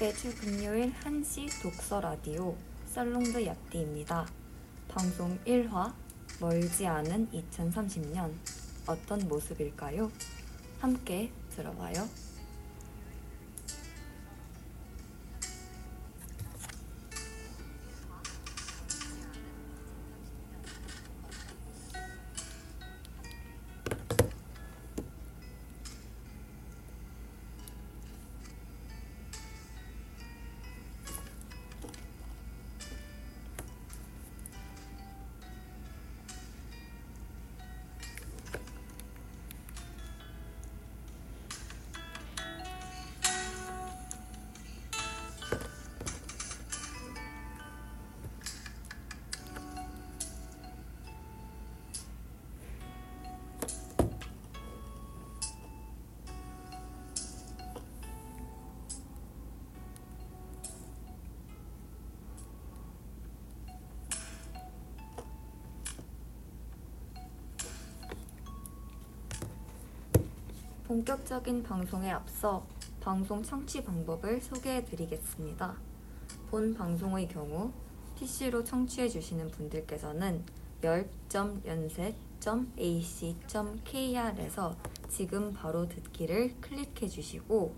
매주 금요일 1시 독서 라디오 살롱드 얍디입니다. 방송 1화 멀지 않은 2030년 어떤 모습일까요? 함께 들어봐요. 본격적인 방송에 앞서 방송 청취 방법을 소개해 드리겠습니다. 본 방송의 경우 PC로 청취해 주시는 분들께서는 열.연set.ac.kr에서 지금 바로 듣기를 클릭해 주시고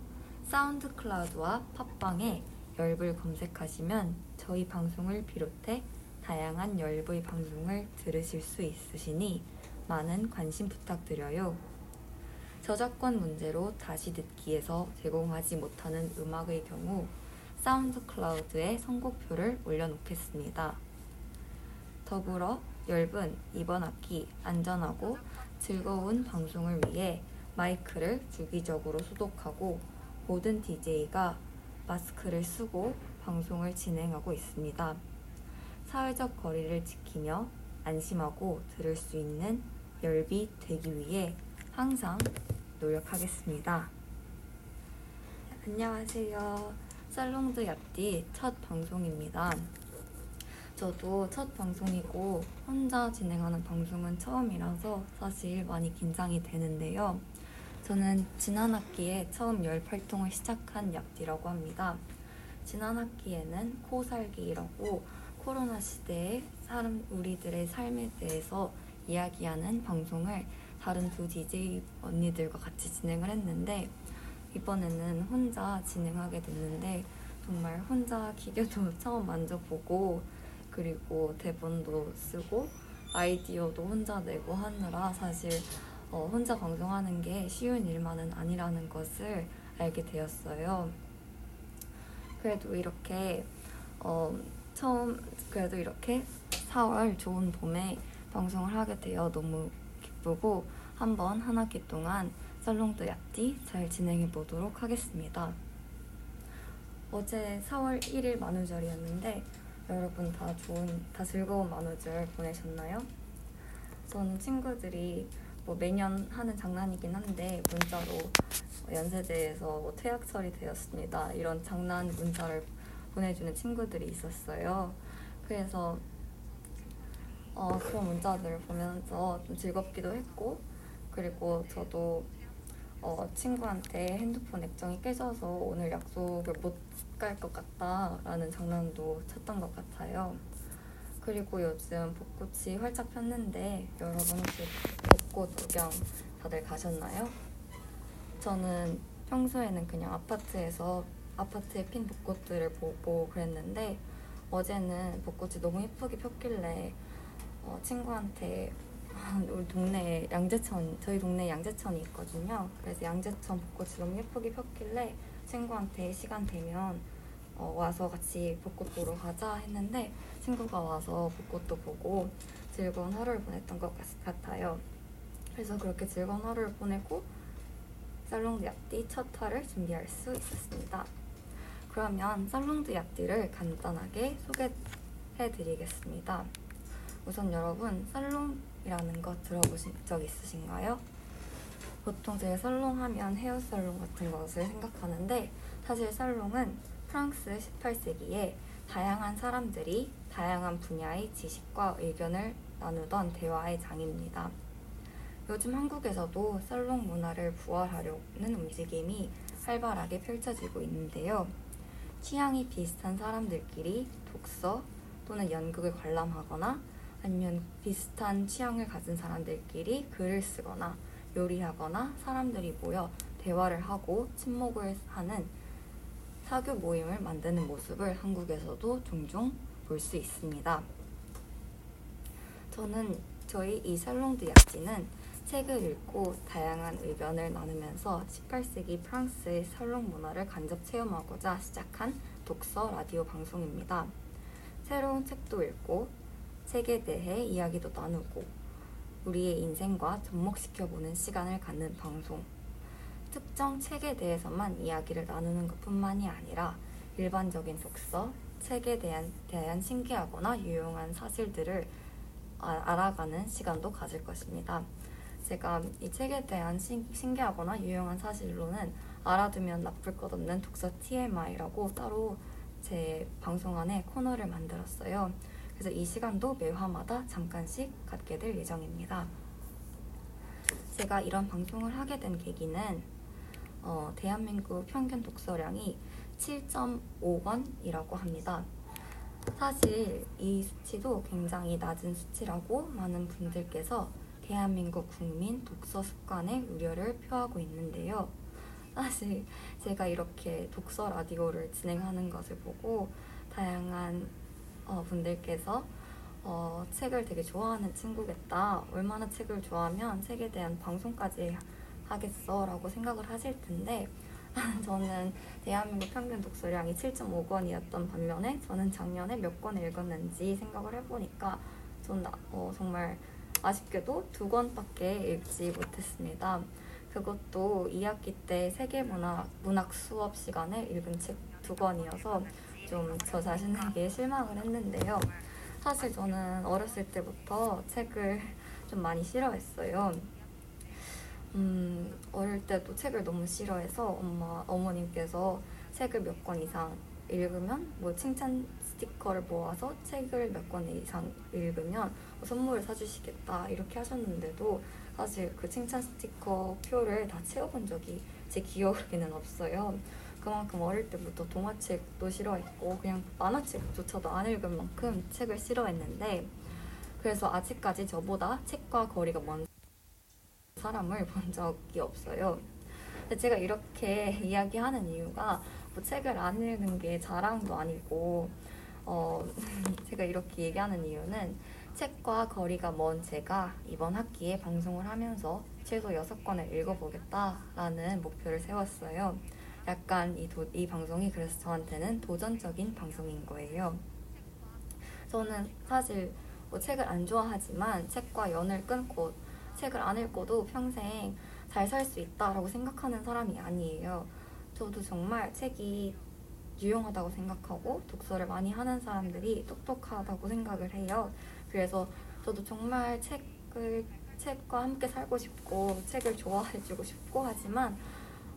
사운드 클라우드와 팟빵에 열불 검색하시면 저희 방송을 비롯해 다양한 열불 방송을 들으실 수 있으시니 많은 관심 부탁드려요. 저작권 문제로 다시 듣기에서 제공하지 못하는 음악의 경우 사운드 클라우드에 선곡표를 올려놓겠습니다. 더불어 열분 이번 학기 안전하고 즐거운 방송을 위해 마이크를 주기적으로 소독하고 모든 DJ가 마스크를 쓰고 방송을 진행하고 있습니다. 사회적 거리를 지키며 안심하고 들을 수 있는 열비 되기 위해 항상 노력하겠습니다. 안녕하세요. 살롱드 얍디 첫 방송입니다. 저도 첫 방송이고 혼자 진행하는 방송은 처음이라서 사실 많이 긴장이 되는데요. 저는 지난 학기에 처음 열 활동을 시작한 얍디라고 합니다. 지난 학기에는 코살기라고 코로나 시대에 사람 우리들의 삶에 대해서 이야기하는 방송을 다른 두 DJ 언니들과 같이 진행을 했는데 이번에는 혼자 진행하게 됐는데 정말 혼자 기계도 처음 만져보고 그리고 대본도 쓰고 아이디어도 혼자 내고 하느라 사실 어, 혼자 방송하는 게 쉬운 일만은 아니라는 것을 알게 되었어요. 그래도 이렇게 어, 처음 그래도 이렇게 4월 좋은 봄에 방송을 하게 되어 너무 기쁘고 한번 한 학기 동안 살롱도 얍디 잘 진행해 보도록 하겠습니다. 어제 4월 1일 만우절이었는데 여러분 다 좋은, 다 즐거운 만우절 보내셨나요? 저는 친구들이 뭐 매년 하는 장난이긴 한데 문자로 연세대에서 뭐 퇴학 처리되었습니다. 이런 장난 문자를 보내주는 친구들이 있었어요. 그래서 어, 그런 문자들을 보면서 좀 즐겁기도 했고 그리고 저도 어, 친구한테 핸드폰 액정이 깨져서 오늘 약속을 못 갈 것 같다라는 장난도 쳤던 것 같아요. 그리고 요즘 벚꽃이 활짝 폈는데 여러분 혹시 벚꽃 구경 다들 가셨나요? 저는 평소에는 그냥 아파트에서 아파트에 핀 벚꽃들을 보고 그랬는데 어제는 벚꽃이 너무 예쁘게 폈길래 어, 친구한테 우리 동네에 양재천 저희 동네에 양재천이 있거든요. 그래서 양재천 벚꽃이 너무 예쁘게 폈길래 친구한테 시간 되면 어, 와서 같이 벚꽃 보러 가자 했는데 친구가 와서 벚꽃도 보고 즐거운 하루를 보냈던 것 같아요. 그래서 그렇게 즐거운 하루를 보내고 살롱드 얍디 첫 화를 준비할 수 있었습니다. 그러면 살롱드 얍디를 간단하게 소개해 드리겠습니다. 우선 여러분 살롱이라는 거 들어보신 적 있으신가요? 보통 제가 살롱 하면 헤어 살롱 같은 것을 생각하는데 사실 살롱은 프랑스 18세기에 다양한 사람들이 다양한 분야의 지식과 의견을 나누던 대화의 장입니다. 요즘 한국에서도 살롱 문화를 부활하려는 움직임이 활발하게 펼쳐지고 있는데요. 취향이 비슷한 사람들끼리 독서 또는 연극을 관람하거나 아니면 비슷한 취향을 가진 사람들끼리 글을 쓰거나 요리하거나 사람들이 모여 대화를 하고 침묵을 하는 사교 모임을 만드는 모습을 한국에서도 종종 볼 수 있습니다. 저는 저희 이 살롱드 약지는 책을 읽고 다양한 의견을 나누면서 18세기 프랑스의 살롱 문화를 간접 체험하고자 시작한 독서 라디오 방송입니다. 새로운 책도 읽고 책에 대해 이야기도 나누고 우리의 인생과 접목시켜보는 시간을 갖는 방송. 특정 책에 대해서만 이야기를 나누는 것 뿐만이 아니라 일반적인 독서, 책에 대한, 대한 신기하거나 유용한 사실들을 아, 알아가는 시간도 가질 것입니다. 제가 이 책에 대한 신, 신기하거나 유용한 사실로는 알아두면 나쁠 것 없는 독서 TMI라고 따로 제 방송 안에 코너를 만들었어요. 그래서 이 시간도 매화마다 잠깐씩 갖게 될 예정입니다. 제가 이런 방송을 하게 된 계기는 어, 대한민국 평균 독서량이 7.5권이라고 합니다. 사실 이 수치도 굉장히 낮은 수치라고 많은 분들께서 대한민국 국민 독서 습관에 우려를 표하고 있는데요. 사실 제가 이렇게 독서 라디오를 진행하는 것을 보고 다양한 어, 분들께서 어, 책을 되게 좋아하는 친구겠다. 얼마나 책을 좋아하면 책에 대한 방송까지 하겠어 라고 생각을 하실 텐데 저는 대한민국 평균 독서량이 7.5권이었던 반면에 저는 작년에 몇 권을 읽었는지 생각을 해보니까 전 어, 정말 아쉽게도 두 권밖에 읽지 못했습니다. 그것도 2학기 때 세계문학 문학 수업 시간에 읽은 책 두 권이어서 좀 저 자신에게 실망을 했는데요. 사실 저는 어렸을 때부터 책을 좀 많이 싫어했어요. 음, 어릴 때도 책을 너무 싫어해서 엄마, 어머님께서 책을 몇 권 이상 읽으면 뭐 칭찬 스티커를 모아서 책을 몇 권 이상 읽으면 뭐 선물을 사주시겠다 이렇게 하셨는데도 사실 그 칭찬 스티커 표를 다 채워본 적이 제 기억에는 없어요. 그만큼 어릴 때부터 동화책도 싫어했고 그냥 만화책조차도 안 읽을 만큼 책을 싫어했는데 그래서 아직까지 저보다 책과 거리가 먼 사람을 본 적이 없어요. 제가 이렇게 이야기하는 이유가 뭐 책을 안 읽는 게 자랑도 아니고 어, 제가 이렇게 얘기하는 이유는 책과 거리가 먼 제가 이번 학기에 방송을 하면서 최소 6권을 읽어보겠다라는 목표를 세웠어요. 약간 이, 도, 이 방송이 그래서 저한테는 도전적인 방송인 거예요. 저는 사실 뭐 책을 안 좋아하지만 책과 연을 끊고 책을 안 읽고도 평생 잘 살 수 있다라고 생각하는 사람이 아니에요. 저도 정말 책이 유용하다고 생각하고 독서를 많이 하는 사람들이 똑똑하다고 생각을 해요. 그래서 저도 정말 책을 책과 함께 살고 싶고 책을 좋아해주고 싶고 하지만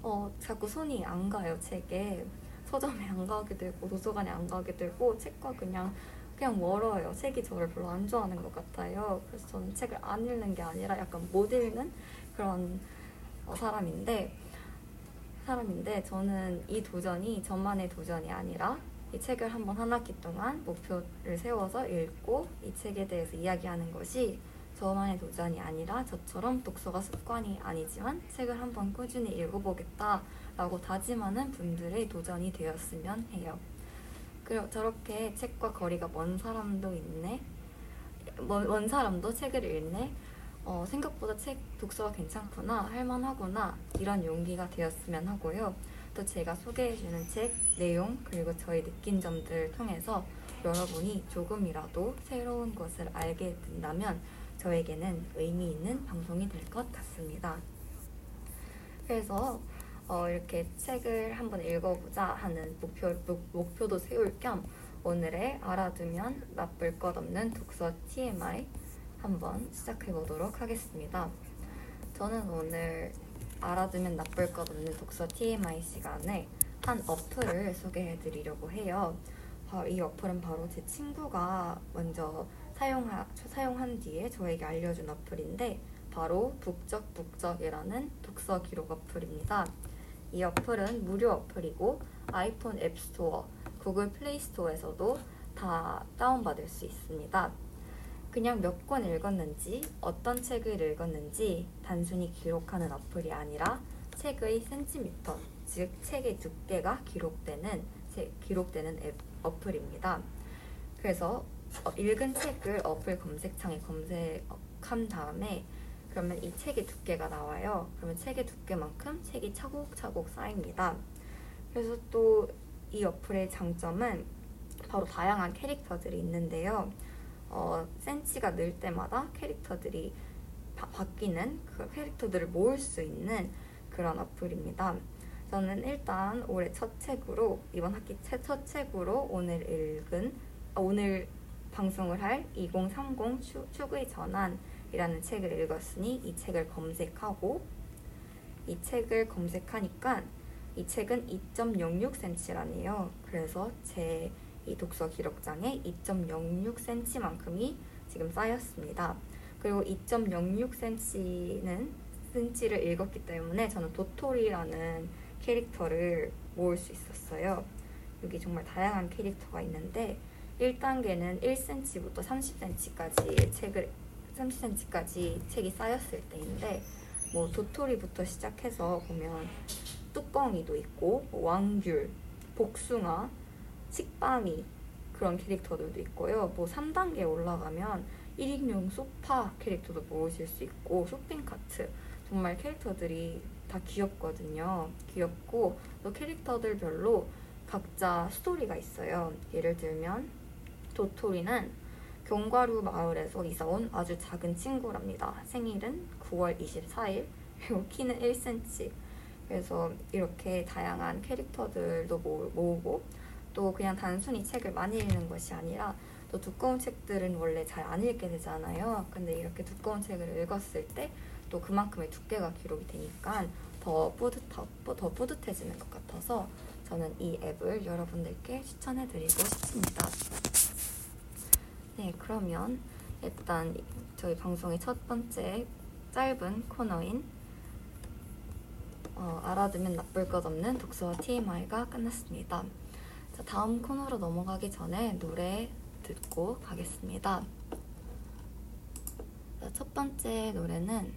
어, 자꾸 손이 안 가요 책에 서점에 안 가게 되고 도서관에 안 가게 되고 책과 그냥 그냥 멀어요. 책이 저를 별로 안 좋아하는 것 같아요. 그래서 저는 책을 안 읽는 게 아니라 약간 못 읽는 그런 어, 사람인데 사람인데 저는 이 도전이 저만의 도전이 아니라 이 책을 한번 한 학기 동안 목표를 세워서 읽고 이 책에 대해서 이야기하는 것이 저만의 도전이 아니라 저처럼 독서가 습관이 아니지만 책을 한번 꾸준히 읽어보겠다 라고 다짐하는 분들의 도전이 되었으면 해요. 그리고 저렇게 책과 거리가 먼 사람도 있네. 먼, 먼 사람도 책을 읽네. 어, 생각보다 책 독서가 괜찮구나, 할만하구나, 이런 용기가 되었으면 하고요. 또 제가 소개해주는 책 내용, 그리고 저희 느낀 점들을 통해서 여러분이 조금이라도 새로운 것을 알게 된다면 저에게는 의미 있는 방송이 될 것 같습니다. 그래서 어, 이렇게 책을 한번 읽어보자 하는 목표, 목표도 세울 겸 오늘의 알아두면 나쁠 것 없는 독서 TMI 한번 시작해 보도록 하겠습니다. 저는 오늘 알아두면 나쁠 것 없는 독서 TMI 시간에 한 어플을 소개해 드리려고 해요. 이 어플은 바로 제 친구가 먼저 사용하, 사용한 뒤에 저에게 알려준 어플인데 바로 북적북적이라는 독서 기록 어플입니다. 이 어플은 무료 어플이고 아이폰 앱스토어, 구글 플레이스토어에서도 다 다운받을 수 있습니다. 그냥 몇 권 읽었는지, 어떤 책을 읽었는지 단순히 기록하는 어플이 아니라 책의 센티미터, 즉 책의 두께가 기록되는 기록되는 앱 어플입니다. 그래서 어, 읽은 책을 어플 검색창에 검색한 다음에 그러면 이 책의 두께가 나와요. 그러면 책의 두께만큼 책이 차곡차곡 쌓입니다. 그래서 또 이 어플의 장점은 바로 다양한 캐릭터들이 있는데요. 어, 센치가 늘 때마다 캐릭터들이 바, 바뀌는 그 캐릭터들을 모을 수 있는 그런 어플입니다. 저는 일단 올해 첫 책으로 이번 학기 첫 책으로 오늘 읽은 아, 오늘 방송을 할 2030 추, 추구의 전환이라는 책을 읽었으니 이 책을 검색하고 이 책을 검색하니까 이 책은 2.06cm라네요. 그래서 제 이 독서 기록장에 2.06cm만큼이 지금 쌓였습니다. 그리고 2.06cm는 센치를 읽었기 때문에 저는 도토리라는 캐릭터를 모을 수 있었어요. 여기 정말 다양한 캐릭터가 있는데 1단계는 1cm부터 30cm까지 책을 30cm까지 책이 쌓였을 때인데 뭐 도토리부터 시작해서 보면 뚜껑이도 있고 뭐 왕귤, 복숭아, 식빵이 그런 캐릭터들도 있고요. 뭐 3단계 올라가면 1인용 소파 캐릭터도 모으실 수 있고 쇼핑 카트 정말 캐릭터들이 다 귀엽거든요. 귀엽고 또 캐릭터들별로 각자 스토리가 있어요. 예를 들면 도토리는 경과루 마을에서 이사온 아주 작은 친구랍니다. 생일은 9월 24일, 그리고 키는 1cm. 그래서 이렇게 다양한 캐릭터들도 모으고 또 그냥 단순히 책을 많이 읽는 것이 아니라 또 두꺼운 책들은 원래 잘 안 읽게 되잖아요. 근데 이렇게 두꺼운 책을 읽었을 때 또 그만큼의 두께가 기록이 되니까 더 뿌듯하, 더 뿌듯해지는 것 같아서 저는 이 앱을 여러분들께 추천해드리고 싶습니다. 네, 그러면 일단 저희 방송의 첫 번째 짧은 코너인 어, 알아두면 나쁠 것 없는 독서와 TMI가 끝났습니다. 자, 다음 코너로 넘어가기 전에 노래 듣고 가겠습니다. 자, 첫 번째 노래는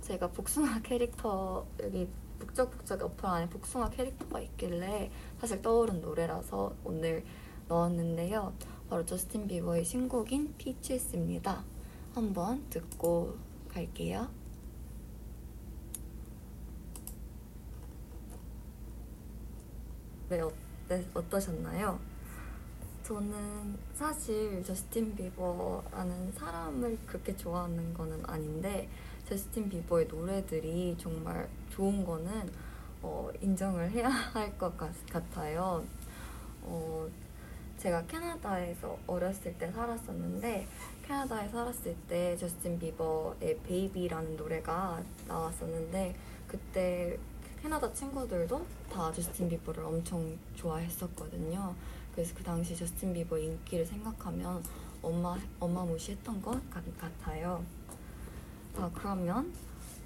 제가 복숭아 캐릭터 여기 북적북적 어플 안에 복숭아 캐릭터가 있길래 사실 떠오른 노래라서 오늘 넣었는데요. 바로 저스틴 비버의 신곡인 피치스입니다. 한번 듣고 갈게요. 네, 어때, 어떠셨나요? 저는 사실 저스틴 비버라는 사람을 그렇게 좋아하는 거는 아닌데 저스틴 비버의 노래들이 정말 좋은 거는 어, 인정을 해야 할 것 같아요. 어, 제가 캐나다에서 어렸을 때 살았었는데 캐나다에 살았을 때 저스틴 비버의 Baby라는 노래가 나왔었는데 그때 캐나다 친구들도 다 저스틴 비버를 엄청 좋아했었거든요. 그래서 그 당시 저스틴 비버 인기를 생각하면 엄마 어마무시했던 것 같아요. 자 그러면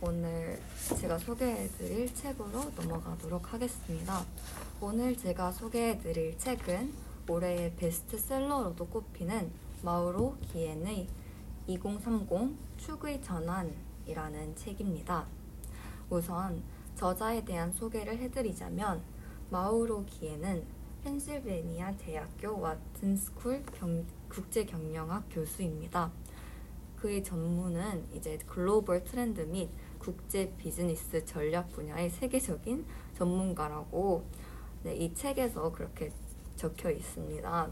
오늘 제가 소개해드릴 책으로 넘어가도록 하겠습니다. 오늘 제가 소개해드릴 책은 올해의 베스트셀러로도 꼽히는 마우로 기엔의 2030 축의 전환이라는 책입니다. 우선 저자에 대한 소개를 해드리자면 마우로 기엔은 펜실베니아 대학교 와튼스쿨 국제경영학 교수입니다. 그의 전문은 이제 글로벌 트렌드 및 국제 비즈니스 전략 분야의 세계적인 전문가라고 네, 이 책에서 그렇게 적혀 있습니다.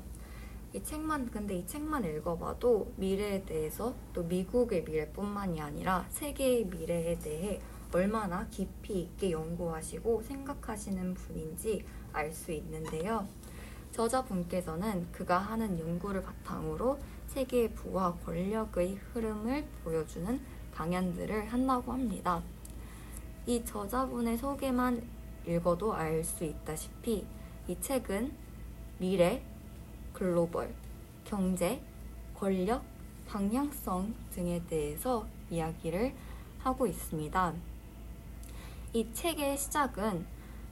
이 책만 근데 이 책만 읽어봐도 미래에 대해서 또 미국의 미래뿐만이 아니라 세계의 미래에 대해 얼마나 깊이 있게 연구하시고 생각하시는 분인지 알 수 있는데요. 저자분께서는 그가 하는 연구를 바탕으로 세계의 부와 권력의 흐름을 보여주는 강연들을 한다고 합니다. 이 저자분의 소개만 읽어도 알 수 있다시피 이 책은 미래, 글로벌, 경제, 권력, 방향성 등에 대해서 이야기를 하고 있습니다. 이 책의 시작은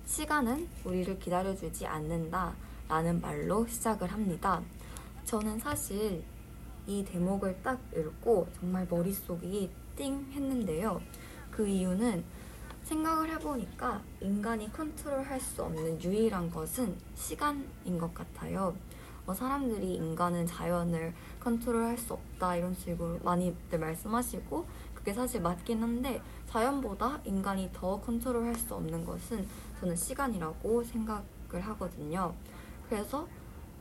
시간은 우리를 기다려주지 않는다 라는 말로 시작을 합니다. 저는 사실 이 대목을 딱 읽고 정말 머릿속이 띵 했는데요. 그 이유는 생각을 해보니까 인간이 컨트롤할 수 없는 유일한 것은 시간인 것 같아요. 어, 사람들이 인간은 자연을 컨트롤할 수 없다 이런 식으로 많이들 말씀하시고 그게 사실 맞긴 한데 자연보다 인간이 더 컨트롤할 수 없는 것은 저는 시간이라고 생각을 하거든요. 그래서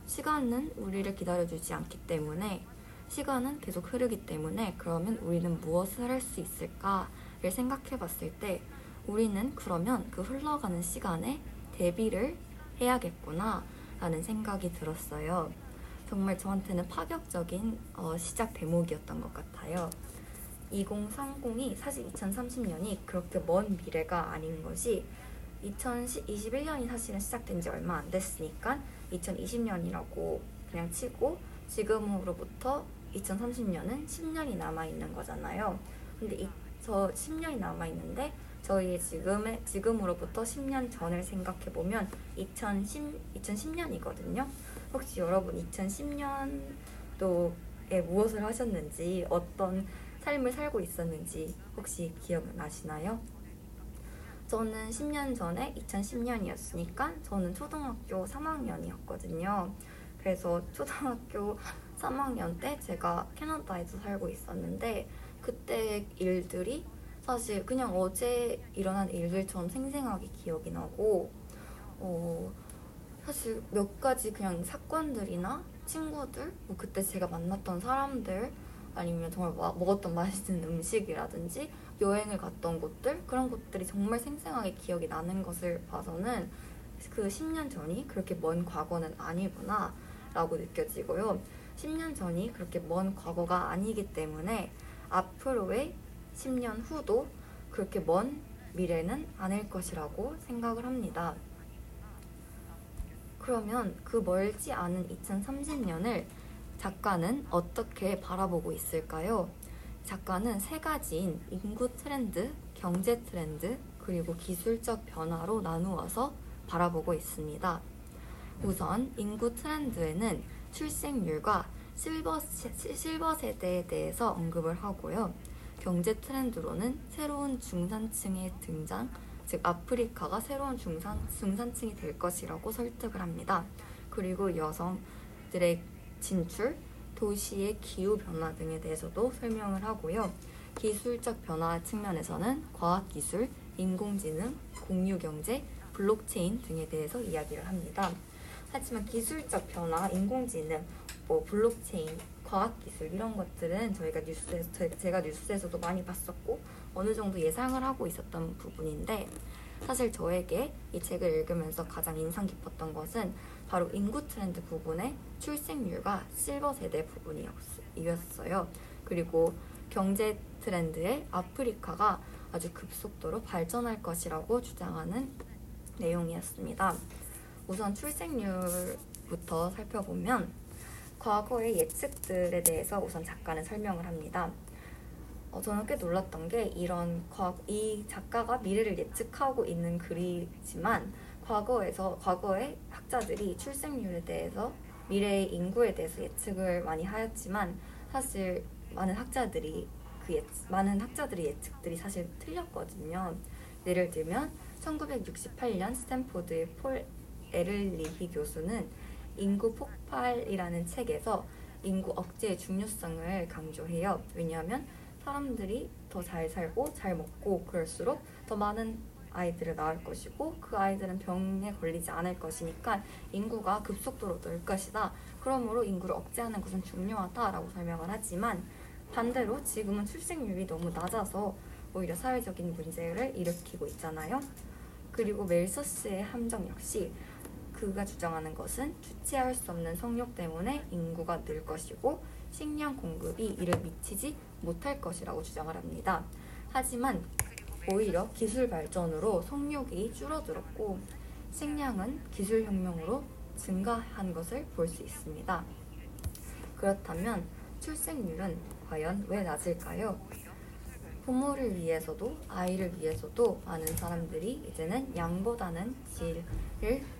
시간은 우리를 기다려주지 않기 때문에 시간은 계속 흐르기 때문에 그러면 우리는 무엇을 할 수 있을까를 생각해 봤을 때 우리는 그러면 그 흘러가는 시간에 대비를 해야겠구나 라는 생각이 들었어요. 정말 저한테는 파격적인 어, 시작 대목이었던 것 같아요. 2030이 사실 2030년이 그렇게 먼 미래가 아닌 것이 2021년이 사실은 시작된 지 얼마 안 됐으니까 2020년이라고 그냥 치고 지금으로부터 2030년은 10년이 남아 있는 거잖아요. 근데 이, 저 10년이 남아 있는데 저희 지금의 지금으로부터 10년 전을 생각해 보면 2010 2010년이거든요. 혹시 여러분 2010년도에 무엇을 하셨는지 어떤 삶을 살고 있었는지 혹시 기억나시나요? 저는 10년 전에 2010년이었으니까 저는 초등학교 3학년이었거든요. 그래서 초등학교 3학년 때 제가 캐나다에서 살고 있었는데 그때 일들이 사실 그냥 어제 일어난 일들처럼 생생하게 기억이 나고 어 사실 몇 가지 그냥 사건들이나 친구들 뭐 그때 제가 만났던 사람들 아니면 정말 마, 먹었던 맛있는 음식이라든지 여행을 갔던 곳들 그런 곳들이 정말 생생하게 기억이 나는 것을 봐서는 그 10년 전이 그렇게 먼 과거는 아니구나 라고 느껴지고요. 10년 전이 그렇게 먼 과거가 아니기 때문에 앞으로의 10년 후도 그렇게 먼 미래는 아닐 것이라고 생각을 합니다. 그러면 그 멀지 않은 2030년을 작가는 어떻게 바라보고 있을까요? 작가는 세 가지인 인구 트렌드, 경제 트렌드, 그리고 기술적 변화로 나누어서 바라보고 있습니다. 우선 인구 트렌드에는 출생률과 실버, 실버 세대에 대해서 언급을 하고요. 경제 트렌드로는 새로운 중산층의 등장, 즉 아프리카가 새로운 중산, 중산층이 될 것이라고 설득을 합니다. 그리고 여성들의 진출, 도시의 기후 변화 등에 대해서도 설명을 하고요. 기술적 변화 측면에서는 과학기술, 인공지능, 공유경제, 블록체인 등에 대해서 이야기를 합니다. 하지만 기술적 변화, 인공지능, 뭐 블록체인, 과학기술 이런 것들은 저희가 뉴스에서 제가 뉴스에서도 많이 봤었고 어느 정도 예상을 하고 있었던 부분인데 사실 저에게 이 책을 읽으면서 가장 인상 깊었던 것은 바로 인구 트렌드 부분의 출생률과 실버 세대 부분이었어요. 그리고 경제 트렌드의 아프리카가 아주 급속도로 발전할 것이라고 주장하는 내용이었습니다. 우선 출생률부터 살펴보면 과거의 예측들에 대해서 우선 작가는 설명을 합니다. 어, 저는 꽤 놀랐던 게 이런 과, 이 작가가 미래를 예측하고 있는 글이지만 과거에서 과거의 학자들이 출생률에 대해서 미래의 인구에 대해서 예측을 많이 하였지만 사실 많은 학자들이 그 예측, 많은 학자들의 예측들이 사실 틀렸거든요. 예를 들면 1968년 스탠포드의 폴 에를리히 교수는 인구 폭발이라는 책에서 인구 억제의 중요성을 강조해요. 왜냐하면 사람들이 더 잘 살고 잘 먹고 그럴수록 더 많은 아이들을 낳을 것이고 그 아이들은 병에 걸리지 않을 것이니까 인구가 급속도로 늘 것이다. 그러므로 인구를 억제하는 것은 중요하다라고 설명을 하지만 반대로 지금은 출생률이 너무 낮아서 오히려 사회적인 문제를 일으키고 있잖아요. 그리고 멜서스의 함정 역시 그가 주장하는 것은 주체할 수 없는 성욕 때문에 인구가 늘 것이고 식량 공급이 이를 미치지 못할 것이라고 주장을 합니다. 하지만 오히려 기술 발전으로 성욕이 줄어들었고 식량은 기술 혁명으로 증가한 것을 볼 수 있습니다. 그렇다면 출생률은 과연 왜 낮을까요? 부모를 위해서도 아이를 위해서도 많은 사람들이 이제는 양보다는 질을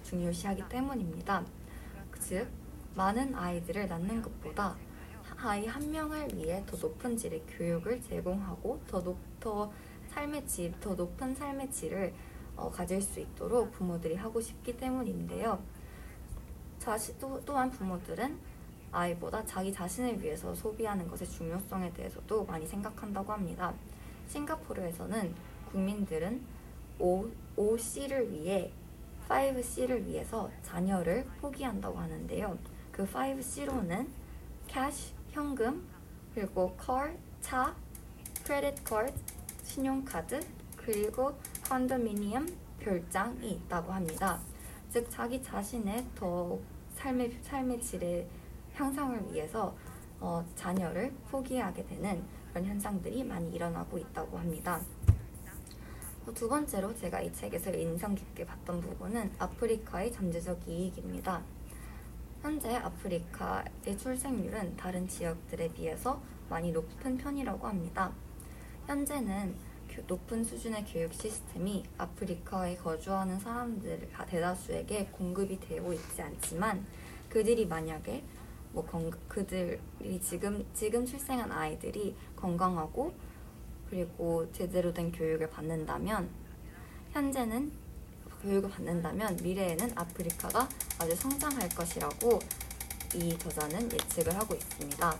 중요시하기 때문입니다. 즉 많은 아이들을 낳는 것보다 아이 한 명을 위해 더 높은 질의 교육을 제공하고 더, 높, 더 삶의 질, 더 높은 삶의 질을 어, 가질 수 있도록 부모들이 하고 싶기 때문인데요. 자시, 또, 또한 부모들은 아이보다 자기 자신을 위해서 소비하는 것의 중요성에 대해서도 많이 생각한다고 합니다. 싱가포르에서는 국민들은 5, 5C를 위해 5C를 위해서 자녀를 포기한다고 하는데요. 그 5C로는 cash, 현금, 그리고 car, 차, credit card, 신용카드, 그리고 컨도미니엄, 별장이 있다고 합니다. 즉 자기 자신의 더 삶의 삶의 질의 향상을 위해서 어, 자녀를 포기하게 되는 그런 현상들이 많이 일어나고 있다고 합니다. 두 번째로 제가 이 책에서 인상 깊게 봤던 부분은 아프리카의 잠재적 이익입니다. 현재 아프리카의 출생률은 다른 지역들에 비해서 많이 높은 편이라고 합니다. 현재는 높은 수준의 교육 시스템이 아프리카에 거주하는 사람들 대다수에게 공급이 되고 있지 않지만 그들이 만약에 뭐 그들이 지금 지금 출생한 아이들이 건강하고 그리고 제대로 된 교육을 받는다면 현재는 교육을 받는다면 미래에는 아프리카가 아주 성장할 것이라고 이 저자는 예측을 하고 있습니다.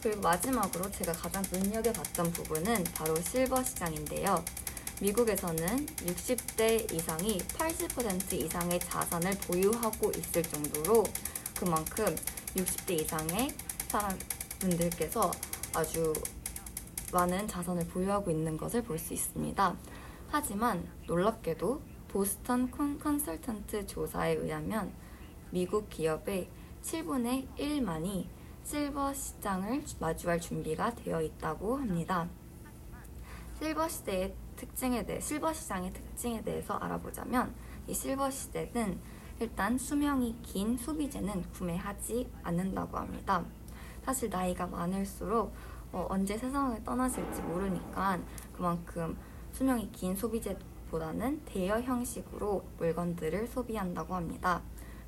그리고 마지막으로 제가 가장 눈여겨봤던 부분은 바로 실버 시장인데요. 미국에서는 60대 이상이 80% 이상의 자산을 보유하고 있을 정도로 그만큼 60대 이상의 사람분들께서 아주 많은 자산을 보유하고 있는 것을 볼 수 있습니다. 하지만 놀랍게도 보스턴 컨설턴트 조사에 의하면 미국 기업의 7분의 1만이 실버 시장을 마주할 준비가 되어 있다고 합니다. 실버 시대의 특징에 대해 실버 시장의 특징에 대해서 알아보자면 이 실버 시대는 일단 수명이 긴 소비재는 구매하지 않는다고 합니다. 사실 나이가 많을수록 어, 언제 세상을 떠나실지 모르니까 그만큼 수명이 긴 소비재보다는 대여 형식으로 물건들을 소비한다고 합니다.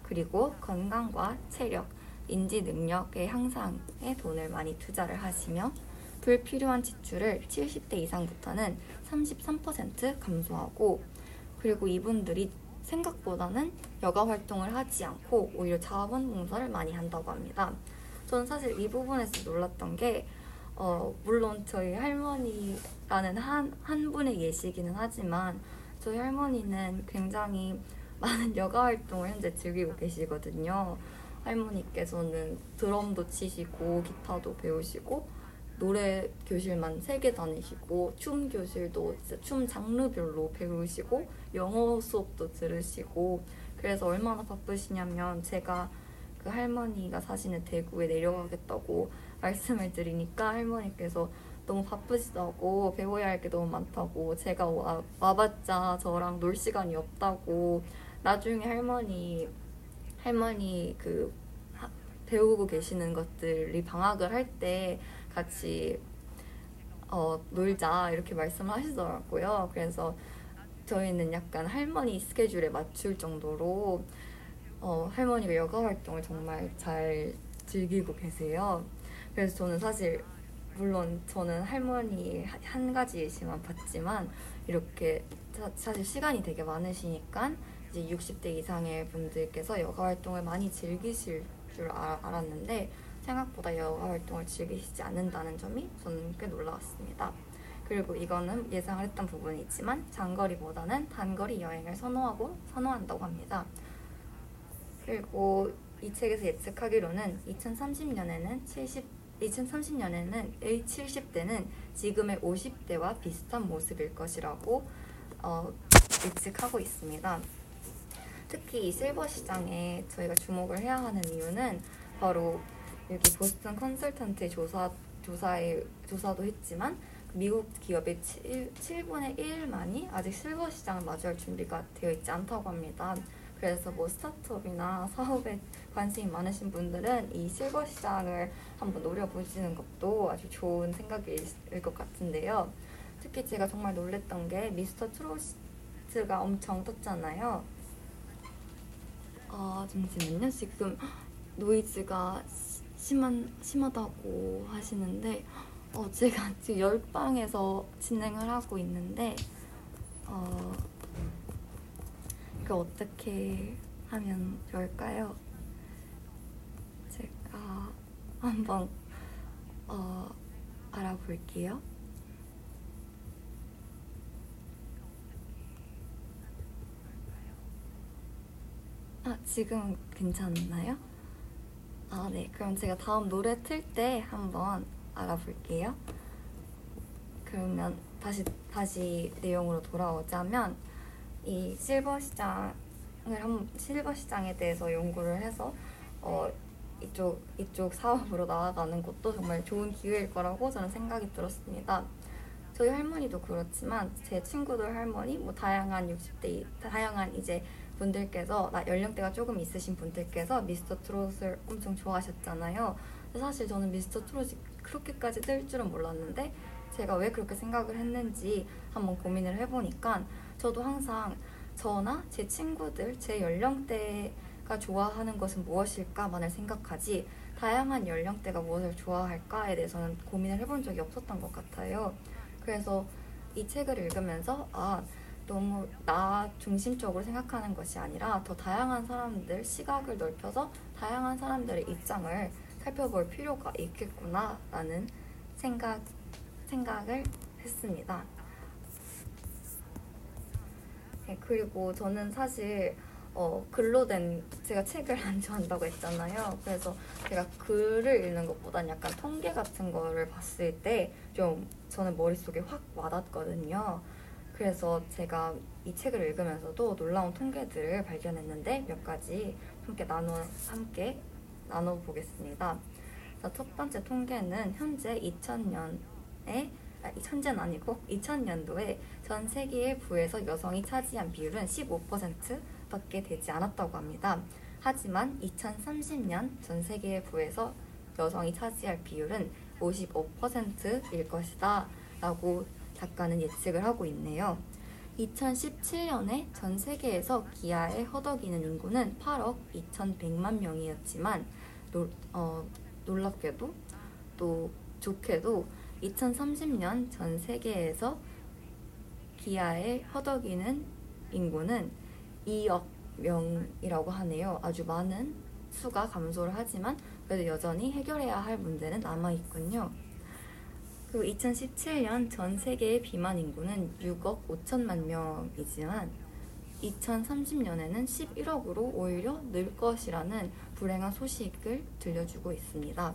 그리고 건강과 체력, 인지 능력의 향상에 돈을 많이 투자를 하시며 불필요한 지출을 70대 이상부터는 33% 감소하고 그리고 이분들이 생각보다는 여가 활동을 하지 않고 오히려 자원 봉사를 많이 한다고 합니다. 저는 사실 이 부분에서 놀랐던 게 어, 물론 저희 할머니라는 한, 한 분의 예시기는 하지만 저희 할머니는 굉장히 많은 여가 활동을 현재 즐기고 계시거든요. 할머니께서는 드럼도 치시고 기타도 배우시고 노래 교실만 세 개 다니시고 춤 교실도 춤 장르별로 배우시고 영어 수업도 들으시고 그래서 얼마나 바쁘시냐면 제가 그 할머니가 사시는 대구에 내려가겠다고 말씀을 드리니까 할머니께서 너무 바쁘시다고 배워야 할 게 너무 많다고 제가 와, 와봤자 저랑 놀 시간이 없다고 나중에 할머니 할머니 그 배우고 계시는 것들이 방학을 할 때 같이 어, 놀자 이렇게 말씀을 하시더라고요. 그래서 저희는 약간 할머니 스케줄에 맞출 정도로 어, 할머니가 여가 활동을 정말 잘 즐기고 계세요. 그래서 저는 사실 물론 저는 할머니 한 가지 예시만 봤지만 이렇게 사, 실 시간이 되게 많으시니까 이제 60대 이상의 분들께서 여가 활동을 많이 즐기실 줄 아, 알았는데 생각보다 여가 활동을 즐기시지 않는다는 점이 저는 꽤 놀라웠습니다. 그리고 이거는 예상을 했던 부분이지만 장거리보다는 단거리 여행을 선호하고 선호한다고 합니다. 그리고 이 책에서 예측하기로는 2030년에는 70 2030년에는 70대는 지금의 50대와 비슷한 모습일 것이라고 어, 예측하고 있습니다. 특히 이 실버 시장에 저희가 주목을 해야 하는 이유는 바로 여기 보스턴 컨설턴트의 조사 조사에 조사도 했지만 미국 기업의 7, 7분의 1만이 아직 실버 시장을 마주할 준비가 되어 있지 않다고 합니다. 그래서 뭐 스타트업이나 사업에 관심이 많으신 분들은 이 실버 시장을 한번 노려보시는 것도 아주 좋은 생각일 것 같은데요. 특히 제가 정말 놀랬던 게 미스터 트로트가 엄청 떴잖아요. 아 잠시만요. 지금 노이즈가 시- 심한 심하다고 하시는데 어, 제가 지금 열방에서 진행을 하고 있는데 어, 이거 어떻게 하면 좋을까요? 제가 한번 어, 알아볼게요. 아, 지금 괜찮나요? 아, 네. 그럼 제가 다음 노래 틀 때 한번 알아볼게요. 그러면 다시 다시 내용으로 돌아오자면 이 실버 시장을 한 실버 시장에 대해서 연구를 해서 어 이쪽 이쪽 사업으로 나아가는 것도 정말 좋은 기회일 거라고 저는 생각이 들었습니다. 저희 할머니도 그렇지만 제 친구들 할머니 뭐 다양한 60대 다양한 이제 분들께서 나 연령대가 조금 있으신 분들께서 미스터 트롯을 엄청 좋아하셨잖아요. 사실 저는 미스터 트롯이 그렇게까지 뜰 줄은 몰랐는데 제가 왜 그렇게 생각을 했는지 한번 고민을 해보니까 저도 항상 저나 제 친구들 제 연령대 가 좋아하는 것은 무엇일까만을 생각하지 다양한 연령대가 무엇을 좋아할까에 대해서는 고민을 해본 적이 없었던 것 같아요. 그래서 이 책을 읽으면서 아 너무 나 중심적으로 생각하는 것이 아니라 더 다양한 사람들 시각을 넓혀서 다양한 사람들의 입장을 살펴볼 필요가 있겠구나라는 생각 생각을 했습니다. 네, 그리고 저는 사실 어, 글로 된 제가 책을 안 좋아한다고 했잖아요. 그래서 제가 글을 읽는 것보단 약간 통계 같은 거를 봤을 때 좀 저는 머릿속에 확 와닿거든요. 그래서 제가 이 책을 읽으면서도 놀라운 통계들을 발견했는데 몇 가지 함께 나눠 함께 나눠 보겠습니다. 자, 첫 번째 통계는 현재 2000년에 아, 현재는 아니고 2000년도에 전 세계의 부에서 여성이 차지한 비율은 15% 밖에 되지 않았다고 합니다. 하지만 2030년 전 세계의 부에서 여성이 차지할 비율은 55%일 것이다 라고 작가는 예측을 하고 있네요. 2017년에 전 세계에서 기아에 허덕이는 인구는 8억 2,100만 명이었지만 놀, 어, 놀랍게도 또 좋게도 2030년 전 세계에서 기아에 허덕이는 인구는 2억 명이라고 하네요. 아주 많은 수가 감소를 하지만 그래도 여전히 해결해야 할 문제는 남아 있군요. 그리고 2017년 전 세계의 비만 인구는 6억 5천만 명이지만 2030년에는 11억으로 오히려 늘 것이라는 불행한 소식을 들려주고 있습니다.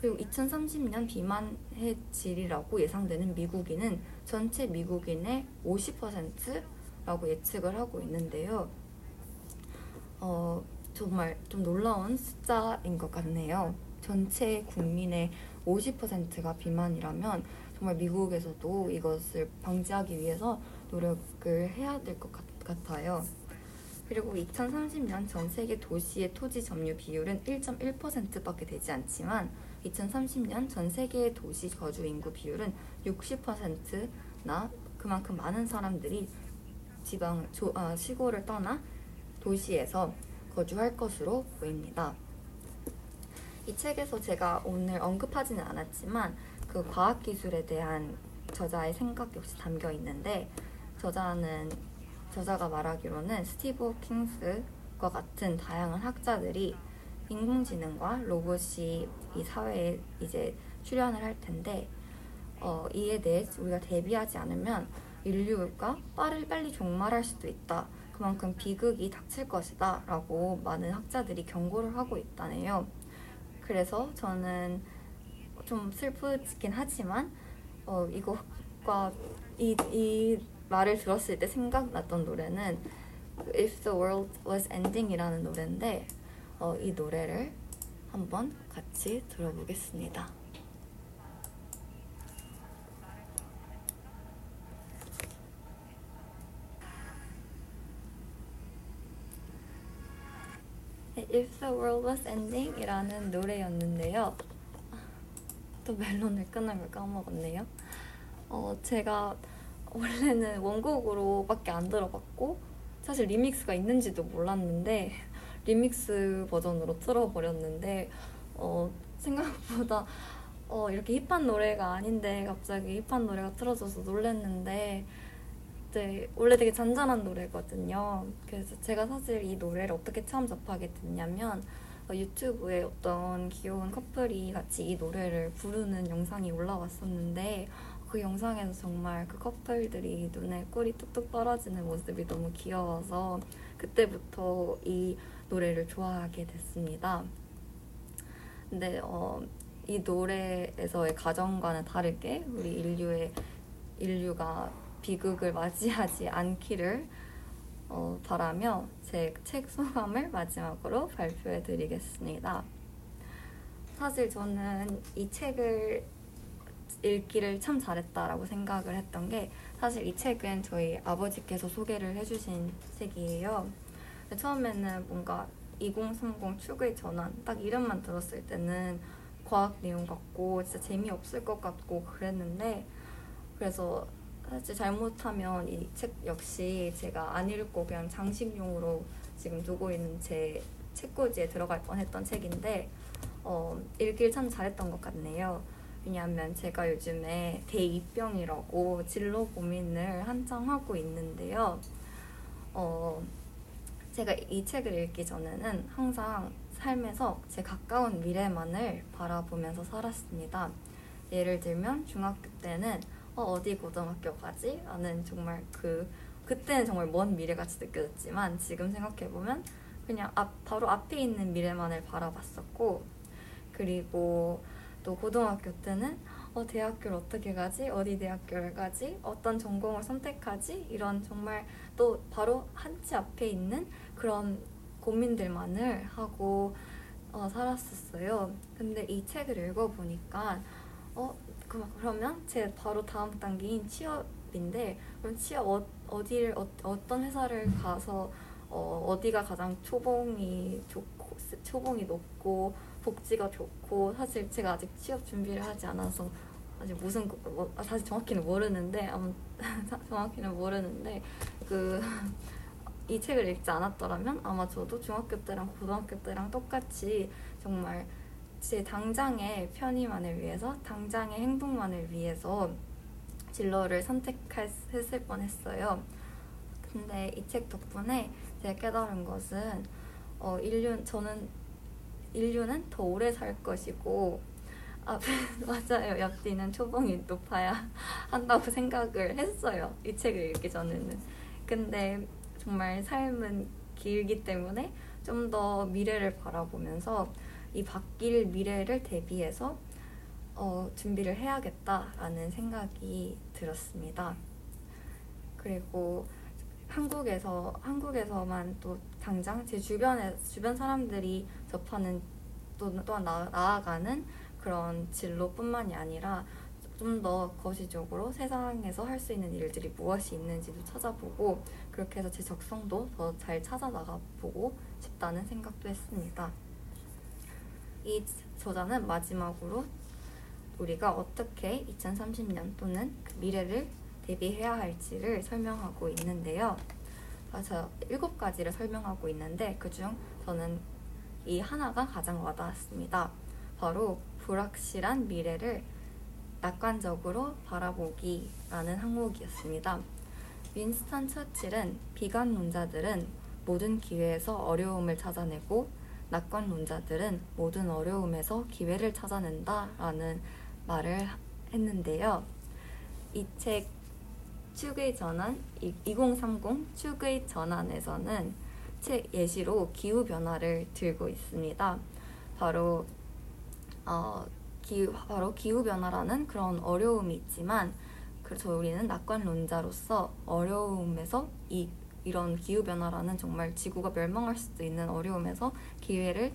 그리고 2030년 비만의 질이라고 예상되는 미국인은 전체 미국인의 50% 라고 예측을 하고 있는데요. 어, 정말 좀 놀라운 숫자인 것 같네요. 전체 국민의 50%가 비만이라면 정말 미국에서도 이것을 방지하기 위해서 노력을 해야 될 것 같아요. 그리고 2030년 전 세계 도시의 토지 점유 비율은 1.1%밖에 되지 않지만 2030년 전 세계의 도시 거주 인구 비율은 60%나 그만큼 많은 사람들이 지방 조, 아, 시골을 떠나 도시에서 거주할 것으로 보입니다. 이 책에서 제가 오늘 언급하지는 않았지만 그 과학 기술에 대한 저자의 생각 역시 담겨 있는데 저자는 저자가 말하기로는 스티브 킹스과 같은 다양한 학자들이 인공지능과 로봇이 이 사회에 이제 출현을 할 텐데 어, 이에 대해 우리가 대비하지 않으면 인류가 빠를 빨리 종말할 수도 있다. 그만큼 비극이 닥칠 것이다. 라고 많은 학자들이 경고를 하고 있다네요. 그래서 저는 좀 슬프긴 하지만 어, 이것과 이, 이 말을 들었을 때 생각났던 노래는 If the World Was Ending 이라는 노래인데 어, 이 노래를 한번 같이 들어보겠습니다. If the World Was Ending 이라는 노래였는데요. 또 멜론을 끄는 걸 까먹었네요. 어, 제가 원래는 원곡으로밖에 안 들어봤고 사실 리믹스가 있는지도 몰랐는데 리믹스 버전으로 틀어버렸는데 어, 생각보다 어, 이렇게 힙한 노래가 아닌데 갑자기 힙한 노래가 틀어져서 놀랐는데 네, 원래 되게 잔잔한 노래거든요. 그래서 제가 사실 이 노래를 어떻게 처음 접하게 됐냐면 어, 유튜브에 어떤 귀여운 커플이 같이 이 노래를 부르는 영상이 올라왔었는데 그 영상에서 정말 그 커플들이 눈에 꿀이 뚝뚝 떨어지는 모습이 너무 귀여워서 그때부터 이 노래를 좋아하게 됐습니다. 근데 어, 이 노래에서의 가정과는 다르게 우리 인류의 인류가 비극을 맞이하지 않기를 어, 바라며 제 책 소감을 마지막으로 발표해 드리겠습니다. 사실 저는 이 책을 읽기를 참 잘했다라고 생각을 했던 게 사실 이 책은 저희 아버지께서 소개를 해주신 책이에요. 처음에는 뭔가 2030 추구의 전환 딱 이름만 들었을 때는 과학 내용 같고 진짜 재미없을 것 같고 그랬는데 그래서 사실 잘못하면 이 책 역시 제가 안 읽고 그냥 장식용으로 지금 두고 있는 제 책꽂이에 들어갈 뻔했던 책인데 어, 읽길 참 잘했던 것 같네요. 왜냐하면 제가 요즘에 대입병이라고 진로 고민을 한창 하고 있는데요. 어, 제가 이 책을 읽기 전에는 항상 삶에서 제 가까운 미래만을 바라보면서 살았습니다. 예를 들면 중학교 때는 어, 어디 고등학교 가지? 라는 정말 그 그때는 정말 먼 미래같이 느껴졌지만 지금 생각해보면 그냥 앞, 바로 앞에 있는 미래만을 바라봤었고 그리고 또 고등학교 때는 어, 대학교를 어떻게 가지? 어디 대학교를 가지? 어떤 전공을 선택하지? 이런 정말 또 바로 한치 앞에 있는 그런 고민들만을 하고 어, 살았었어요. 근데 이 책을 읽어보니까 어, 그, 그러면 제 바로 다음 단계인 취업인데 그럼 취업 어, 어디를 어, 어떤 회사를 가서 어, 어디가 가장 초봉이 좋고 초봉이 높고 복지가 좋고 사실 제가 아직 취업 준비를 하지 않아서 아직 무슨 뭐, 아, 사실 정확히는 모르는데 정확히는 모르는데 그 이 책을 읽지 않았더라면 아마 저도 중학교 때랑 고등학교 때랑 똑같이 정말 제 당장의 편의만을 위해서 당장의 행복만을 위해서 진로를 선택했을 뻔했어요. 근데 이 책 덕분에 제가 깨달은 것은 어, 인류 저는 인류는 더 오래 살 것이고 아 맞아요. 옆뒤는 초봉이 높아야 한다고 생각을 했어요. 이 책을 읽기 전에는. 근데 정말 삶은 길기 때문에 좀 더 미래를 바라보면서 이 바뀔 미래를 대비해서 어, 준비를 해야겠다라는 생각이 들었습니다. 그리고 한국에서 한국에서만 또 당장 제 주변에 주변 사람들이 접하는 또 또한 나, 나아가는 그런 진로뿐만이 아니라 좀 더 거시적으로 세상에서 할 수 있는 일들이 무엇이 있는지도 찾아보고 그렇게 해서 제 적성도 더 잘 찾아 나가보고 싶다는 생각도 했습니다. 이 저자는 마지막으로 우리가 어떻게 2030년 또는 그 미래를 대비해야 할지를 설명하고 있는데요. 그래서 일곱 가지를 설명하고 있는데 그중 저는 이 하나가 가장 와닿았습니다. 바로 불확실한 미래를 낙관적으로 바라보기라는 항목이었습니다. 윈스턴 처칠은 비관론자들은 모든 기회에서 어려움을 찾아내고 낙관론자들은 모든 어려움에서 기회를 찾아낸다라는 말을 했는데요. 이 책 축의 전환 2030 축의 전환에서는 책 예시로 기후 변화를 들고 있습니다. 바로 어, 기후, 바로 기후 변화라는 그런 어려움이 있지만 그래서 우리는 낙관론자로서 어려움에서 이 이런 기후 변화라는 정말 지구가 멸망할 수도 있는 어려움에서 기회를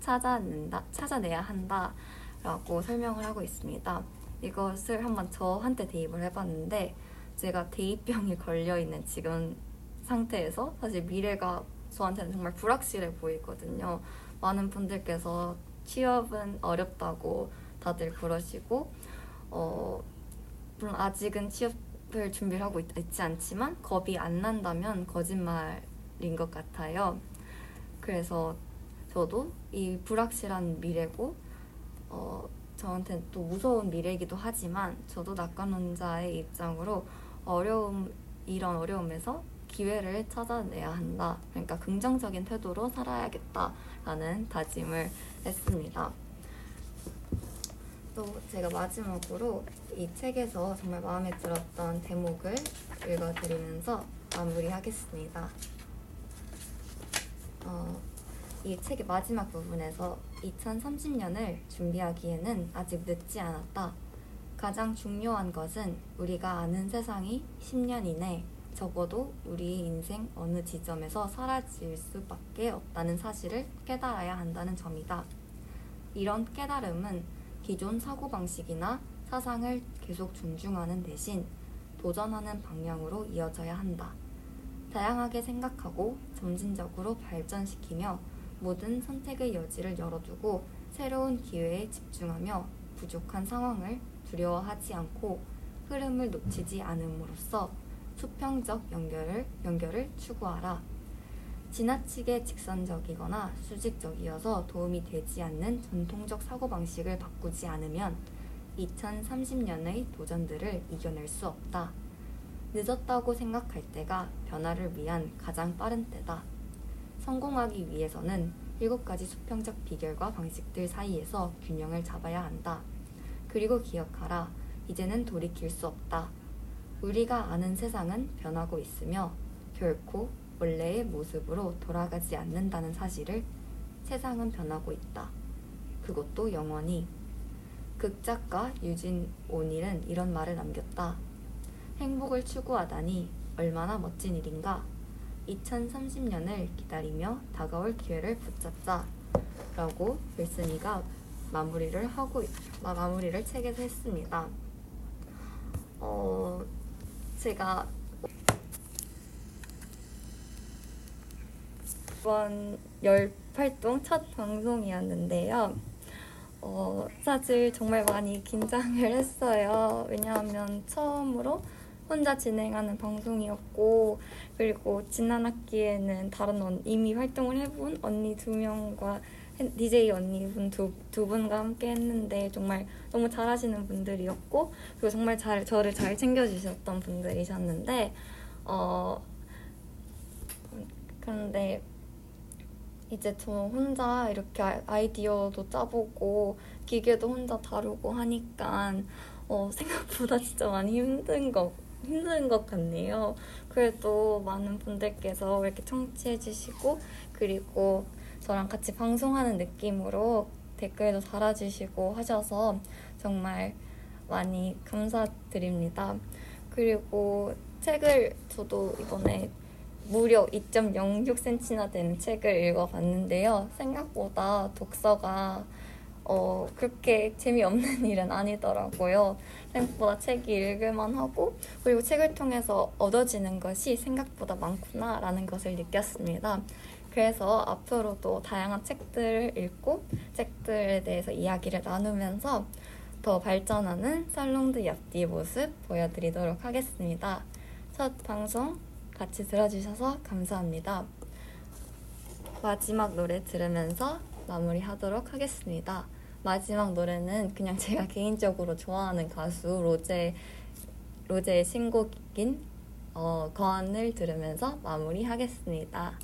찾아낸다 찾아내야 한다라고 설명을 하고 있습니다. 이것을 한번 저한테 대입을 해봤는데 제가 대입병이 걸려있는 지금 상태에서 사실 미래가 저한테는 정말 불확실해 보이거든요. 많은 분들께서 취업은 어렵다고 다들 그러시고, 어, 물론 아직은 취업 을 준비를 하고 있, 있지 않지만 겁이 안 난다면 거짓말인 것 같아요. 그래서 저도 이 불확실한 미래고 어, 저한테는 또 무서운 미래이기도 하지만 저도 낙관론자의 입장으로 어려움 이런 어려움에서 기회를 찾아내야 한다. 그러니까 긍정적인 태도로 살아야겠다라는 다짐을 했습니다. 또 제가 마지막으로 이 책에서 정말 마음에 들었던 대목을 읽어드리면서 마무리하겠습니다. 어, 이 책의 마지막 부분에서 2030년을 준비하기에는 아직 늦지 않았다. 가장 중요한 것은 우리가 아는 세상이 10년 이내 적어도 우리 인생 어느 지점에서 사라질 수밖에 없다는 사실을 깨달아야 한다는 점이다. 이런 깨달음은 기존 사고방식이나 사상을 계속 존중하는 대신 도전하는 방향으로 이어져야 한다. 다양하게 생각하고 점진적으로 발전시키며 모든 선택의 여지를 열어두고 새로운 기회에 집중하며 부족한 상황을 두려워하지 않고 흐름을 놓치지 않음으로써 수평적 연결을, 연결을 추구하라. 지나치게 직선적이거나 수직적이어서 도움이 되지 않는 전통적 사고방식을 바꾸지 않으면 2030년의 도전들을 이겨낼 수 없다. 늦었다고 생각할 때가 변화를 위한 가장 빠른 때다. 성공하기 위해서는 일곱 가지 수평적 비결과 방식들 사이에서 균형을 잡아야 한다. 그리고 기억하라. 이제는 돌이킬 수 없다. 우리가 아는 세상은 변하고 있으며 결코 원래의 모습으로 돌아가지 않는다는 사실을 세상은 변하고 있다. 그것도 영원히. 극작가 유진 오닐은 이런 말을 남겼다. 행복을 추구하다니 얼마나 멋진 일인가. 2030년을 기다리며 다가올 기회를 붙잡자 라고 윌슨이가 마무리를 하고 마무리를 책에서 했습니다. 어, 제가 이번 열 활동 첫 방송이었는데요. 어, 사실 정말 많이 긴장을 했어요. 왜냐하면 처음으로 혼자 진행하는 방송이었고 그리고 지난 학기에는 다른 언, 이미 활동을 해본 언니 두 명과 DJ 언니분 두, 두 분과 함께 했는데 정말 너무 잘하시는 분들이었고 그리고 정말 잘 저를 잘 챙겨주셨던 분들이셨는데 어 그런데 이제 저 혼자 이렇게 아이디어도 짜보고 기계도 혼자 다루고 하니까 어, 생각보다 진짜 많이 힘든 거 힘든 것 같네요. 그래도 많은 분들께서 이렇게 청취해 주시고 그리고 저랑 같이 방송하는 느낌으로 댓글도 달아주시고 하셔서 정말 많이 감사드립니다. 그리고 책을 저도 이번에 무려 2.06cm나 되는 책을 읽어봤는데요. 생각보다 독서가 어, 그렇게 재미없는 일은 아니더라고요. 생각보다 책이 읽을만 하고, 그리고 책을 통해서 얻어지는 것이 생각보다 많구나라는 것을 느꼈습니다. 그래서 앞으로도 다양한 책들을 읽고, 책들에 대해서 이야기를 나누면서 더 발전하는 살롱드 옆뒤 모습 보여드리도록 하겠습니다. 첫 방송 같이 들어주셔서 감사합니다. 마지막 노래 들으면서 마무리하도록 하겠습니다. 마지막 노래는 그냥 제가 개인적으로 좋아하는 가수 로제 로제의 신곡인 어, 건을 들으면서 마무리하겠습니다.